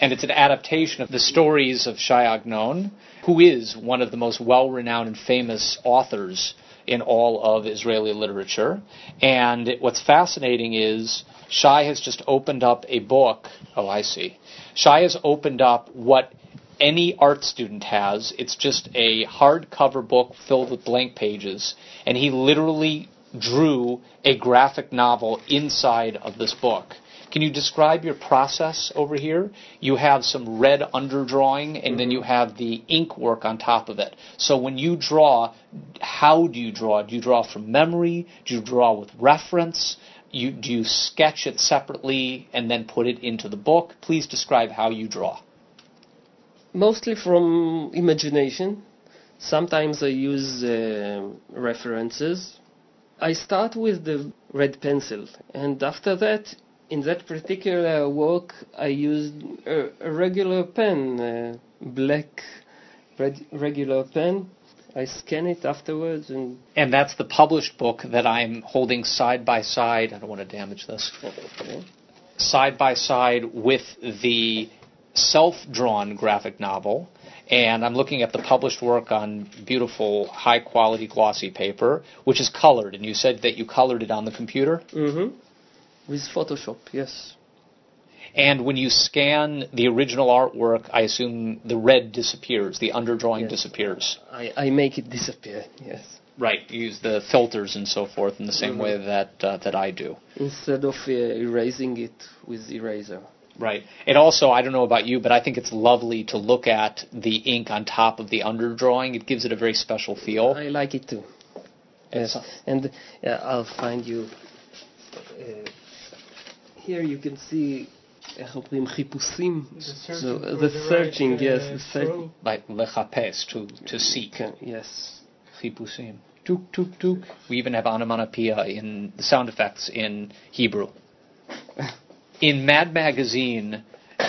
And it's an adaptation of the stories of Shai Agnon, who is one of the most well-renowned and famous authors in all of Israeli literature. And what's fascinating is Shai has just opened up a book. Oh, I see. Shai has opened up what any art student has. It's just a hardcover book filled with blank pages, and he literally drew a graphic novel inside of this book. Can you describe your process over here? You have some red underdrawing, and then you have the ink work on top of it. So when you draw, how do you draw? Do you draw from memory? Do you draw with reference? You, do you sketch it separately and then put it into the book? Please describe how you draw. Mostly from imagination. Sometimes I use uh, references. I start with the red pencil, and after that, in that particular work, I used a, a regular pen, uh, black regular pen. I scan it afterwards, and And that's the published book that I'm holding side by side. I don't want to damage this. okay. Side by side with the self drawn graphic novel. And I'm looking at the published work on beautiful, high quality glossy paper, which is colored. And you said that you colored it on the computer. hmm with Photoshop, yes. And when you scan the original artwork, I assume the red disappears, the underdrawing Yes. disappears. I, I make it disappear, yes. Right. Use the filters and so forth in the same Mhm. way that uh, that I do. Instead of uh, erasing it with eraser. Right. And also, I don't know about you, but I think it's lovely to look at the ink on top of the underdrawing. It gives it a very special feel. I like it too. Yes, and uh, I'll find you. Uh, here you can see איך אומרים חיפושים. searching So, for uh, the the searching, right, yes, uh, the searching. Like lechapes, to, to seek. Yes. Chipusim. Tuk, tuk, tuk. We even have onomatopoeia in the sound effects in Hebrew. In Mad Magazine,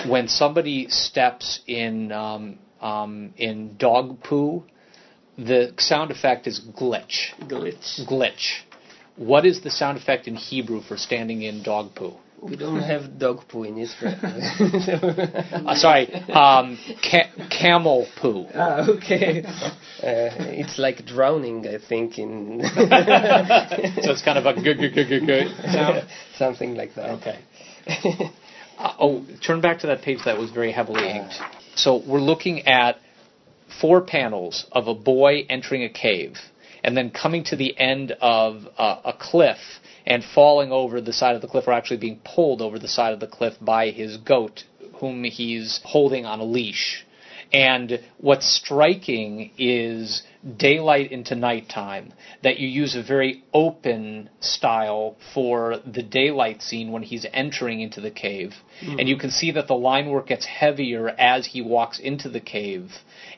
when somebody steps in um, um, in dog poo, the sound effect is glitch. Glitch. Glitch. What is the sound effect in Hebrew for standing in dog poo? We don't have dog poo in Israel. Uh, sorry, um, ca- camel poo. ah, okay. Uh, it's like drowning, I think, in. So it's kind of a good, good, good, good, good sound. Something like that. Okay. Uh, oh, turn back to that page that was very heavily inked. So we're looking at four panels of a boy entering a cave and then coming to the end of uh, a cliff and falling over the side of the cliff or actually being pulled over the side of the cliff by his goat whom he's holding on a leash. And what's striking is daylight into nighttime, that you use a very open style for the daylight scene when he's entering into the cave. Hmm. And you can see that the line work gets heavier as he walks into the cave.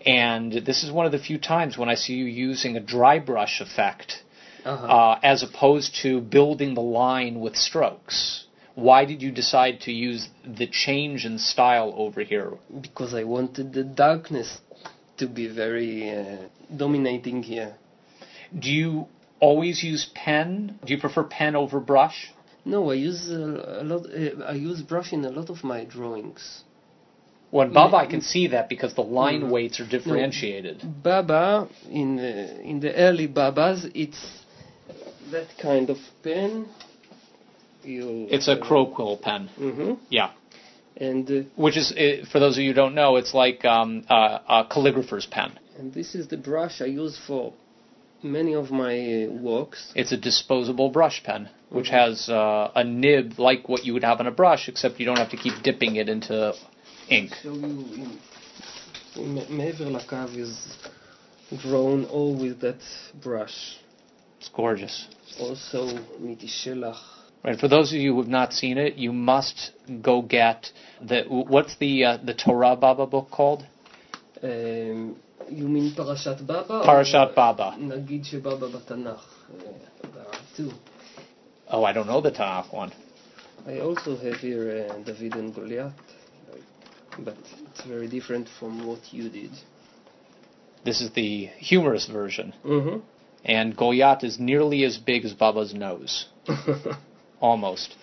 And this is one of the few times when I see you using a dry brush effect Uh-huh. uh, as opposed to building the line with strokes. Why did you decide to use the change in style over here? because I wanted the darkness to be very uh, dominating here. Do you always use pen? Do you prefer pen over brush? No, I use a, a lot. Uh, I use brush in a lot of my drawings. Well, in Baba, I can see that because the line Mm. weights are differentiated. Baba in the, in the early Babas, it's that kind of pen. You it's a uh, crow quill pen. Mm-hmm. Yeah. And uh, which is, uh, for those of you who don't know, it's like um, a calligrapher's pen. And this is the brush I use for many of my uh, works. It's a disposable brush pen, which mm-hmm. has a nib like what you would have on a brush, except you don't have to keep dipping it into ink. So you, Mever is drawn all with that brush. It's gorgeous also Mitishelach. Right. For those of you who have not seen it, you must go get the what's the uh, the Torah Baba book called? Um, you mean Parashat Baba? Parashat Baba. Nagid Shebaba Batanach. Uh, oh, I don't know the Tanakh one. I also have here uh, David and Goliath, but it's very different from what you did. This is the humorous version. Mm-hmm and Goliath is nearly as big as Baba's nose, almost.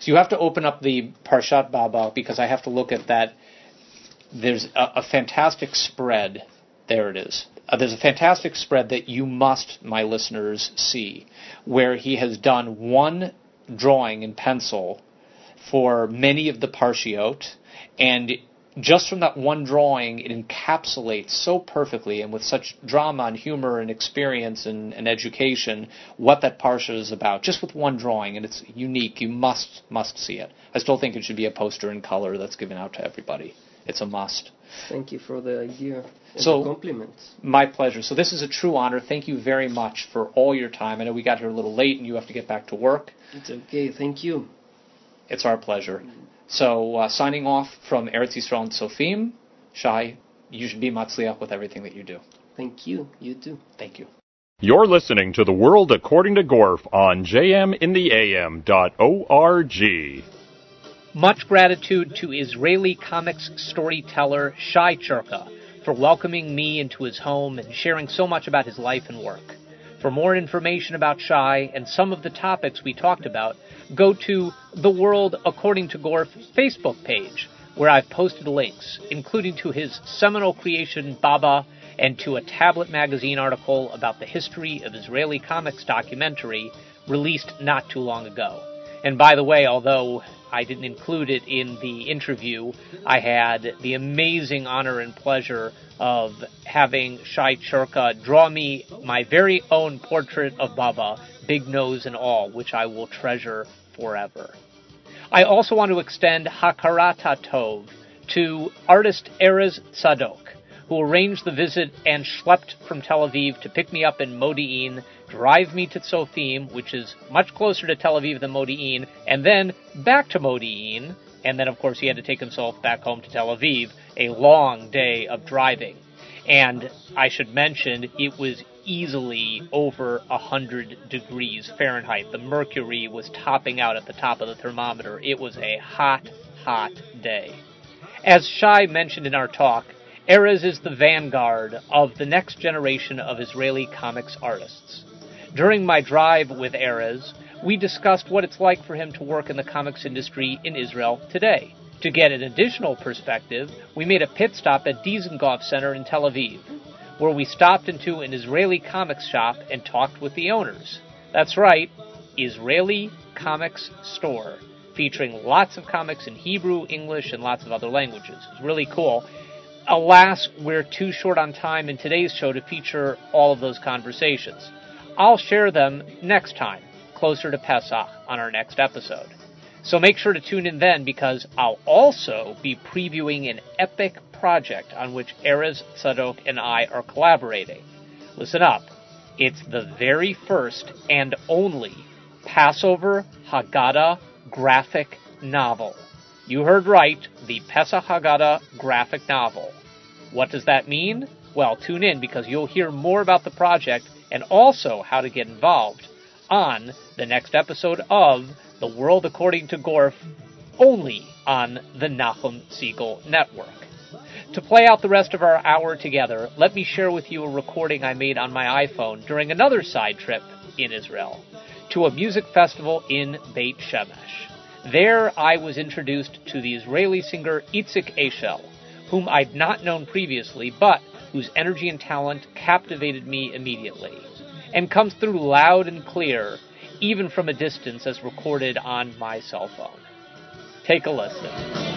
So you have to open up the Parshat Baba because I have to look at that. There's a, a fantastic spread. There it is. Uh, there's a fantastic spread that you must, my listeners, see, where he has done one drawing in pencil for many of the Parshiot, and just from that one drawing, it encapsulates so perfectly and with such drama and humor and experience and, and education what that parsha is about, just with one drawing, and it's unique. You must, must see it. I still think it should be a poster in color that's given out to everybody. It's a must. Thank you for the idea and So- the compliments. My pleasure. So this is a true honor. Thank you very much for all your time. I know we got here a little late and you have to get back to work. It's okay. Thank you. It's our pleasure. So uh, signing off from Eretz Yisrael and Tzofim, Shai, you should be matzliach with everything that you do. Thank you. You too. Thank you. You're listening to The World According to Gorf on jmintheam.org. Much gratitude to Israeli comics storyteller Shai Charka for welcoming me into his home and sharing so much about his life and work. For more information about Shai and some of the topics we talked about, go to the World According to Gorf Facebook page, where I've posted links, including to his seminal creation Baba and to a Tablet magazine article about the history of Israeli comics documentary released not too long ago. And by the way, although I didn't include it in the interview, I had the amazing honor and pleasure of having Shai Charka draw me my very own portrait of Baba, big nose and all, which I will treasure forever. I also want to extend Hakarata Tov to artist Erez Tzadok, who arranged the visit and schlepped from Tel Aviv to pick me up in Modi'in, drive me to Tzofim, which is much closer to Tel Aviv than Modi'in, and then back to Modi'in, and then of course he had to take himself back home to Tel Aviv, a long day of driving. And I should mention, it was easily over 100 degrees Fahrenheit. The mercury was topping out at the top of the thermometer. It was a hot, hot day. As Shai mentioned in our talk, Erez is the vanguard of the next generation of Israeli comics artists. During my drive with Erez, we discussed what it's like for him to work in the comics industry in Israel today. To get an additional perspective, we made a pit stop at Dizengoff Center in Tel Aviv, where we stopped into an Israeli comics shop and talked with the owners. That's right, Israeli Comics Store, featuring lots of comics in Hebrew, English, and lots of other languages. It's really cool. Alas, we're too short on time in today's show to feature all of those conversations. I'll share them next time, closer to Pesach, on our next episode. So make sure to tune in then because I'll also be previewing an epic project on which Erez Tzadok and I are collaborating. Listen up. It's the very first and only Passover Haggadah graphic novel. You heard right, the Pesach Haggadah graphic novel. What does that mean? Well, tune in because you'll hear more about the project and also how to get involved on the next episode of The World According to Gorf, only on the Nachum Segal Network. To play out the rest of our hour together, let me share with you a recording I made on my iPhone during another side trip in Israel to a music festival in Beit Shemesh. There I was introduced to the Israeli singer Itzik Eshel, whom I'd not known previously, but whose energy and talent captivated me immediately and comes through loud and clear, even from a distance, as recorded on my cell phone. Take a listen.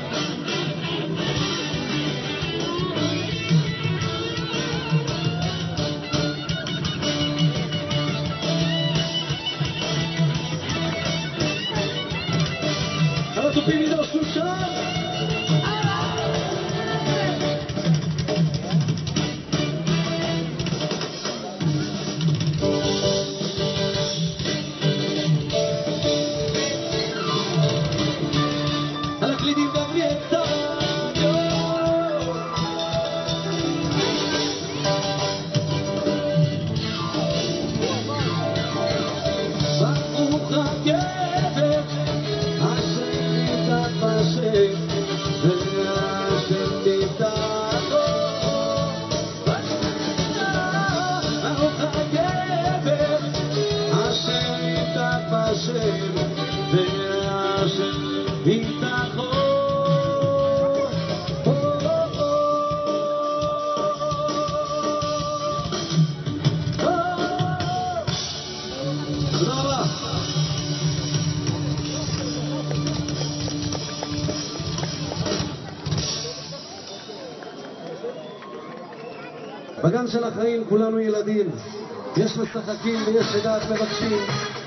בגן של החיים כולנו ילדים. יש משחקים ויש לדעת מבקשים.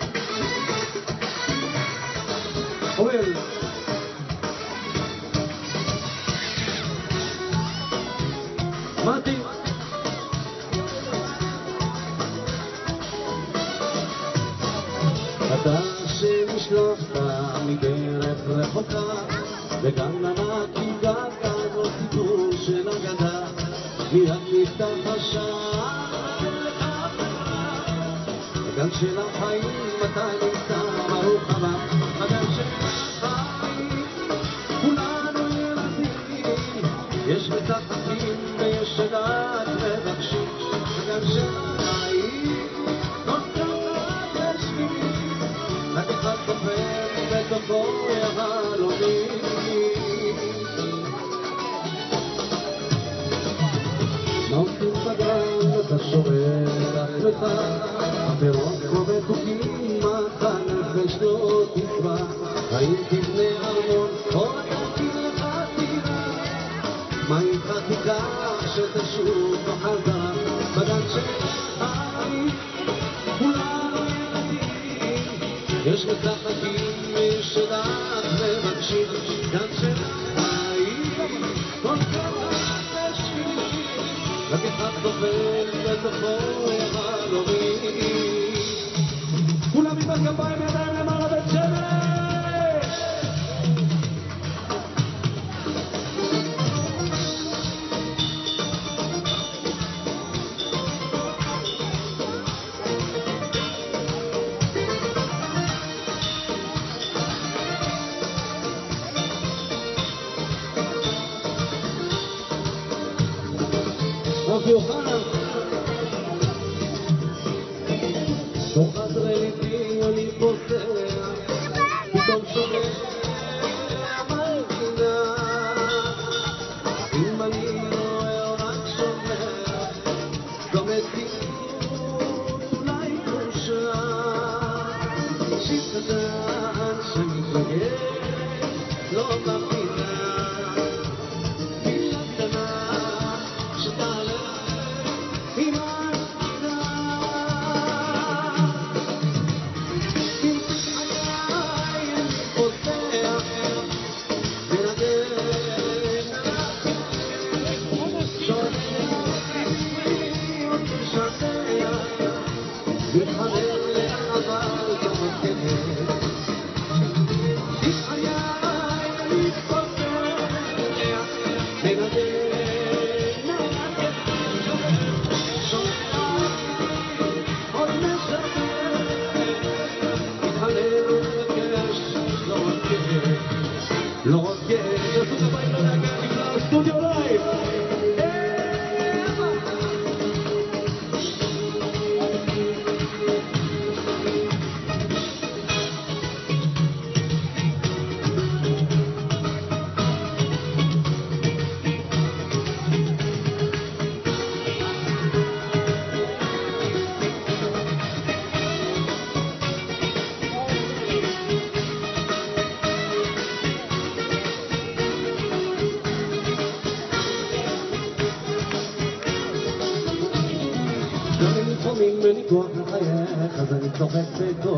πετσέτο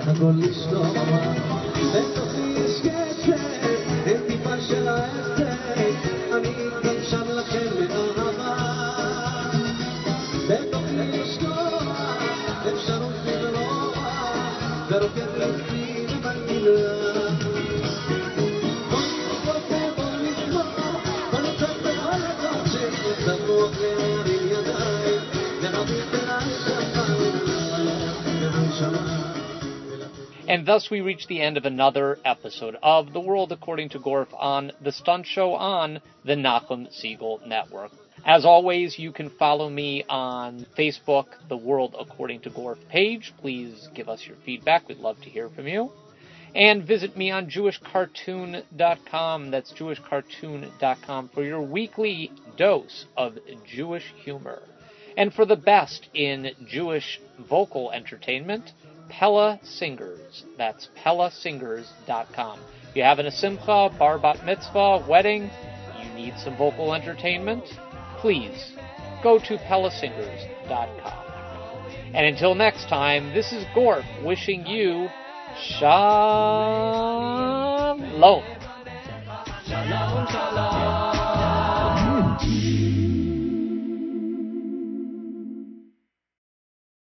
Ένα πράγμα Thus, we reach the end of another episode of The World According to Gorf on The Stunt Show on the Nachum Segal Network. As always, you can follow me on Facebook, The World According to Gorf page. Please give us your feedback. We'd love to hear from you. And visit me on jewishcartoon.com. That's jewishcartoon.com for your weekly dose of Jewish humor. And for the best in Jewish vocal entertainment, Pella Singers. That's pellasingers.com. If you have an asimcha, bar bat mitzvah, wedding, you need some vocal entertainment, please go to pellasingers.com. And until next time, this is Gorf wishing you shalom. Shalom, shalom.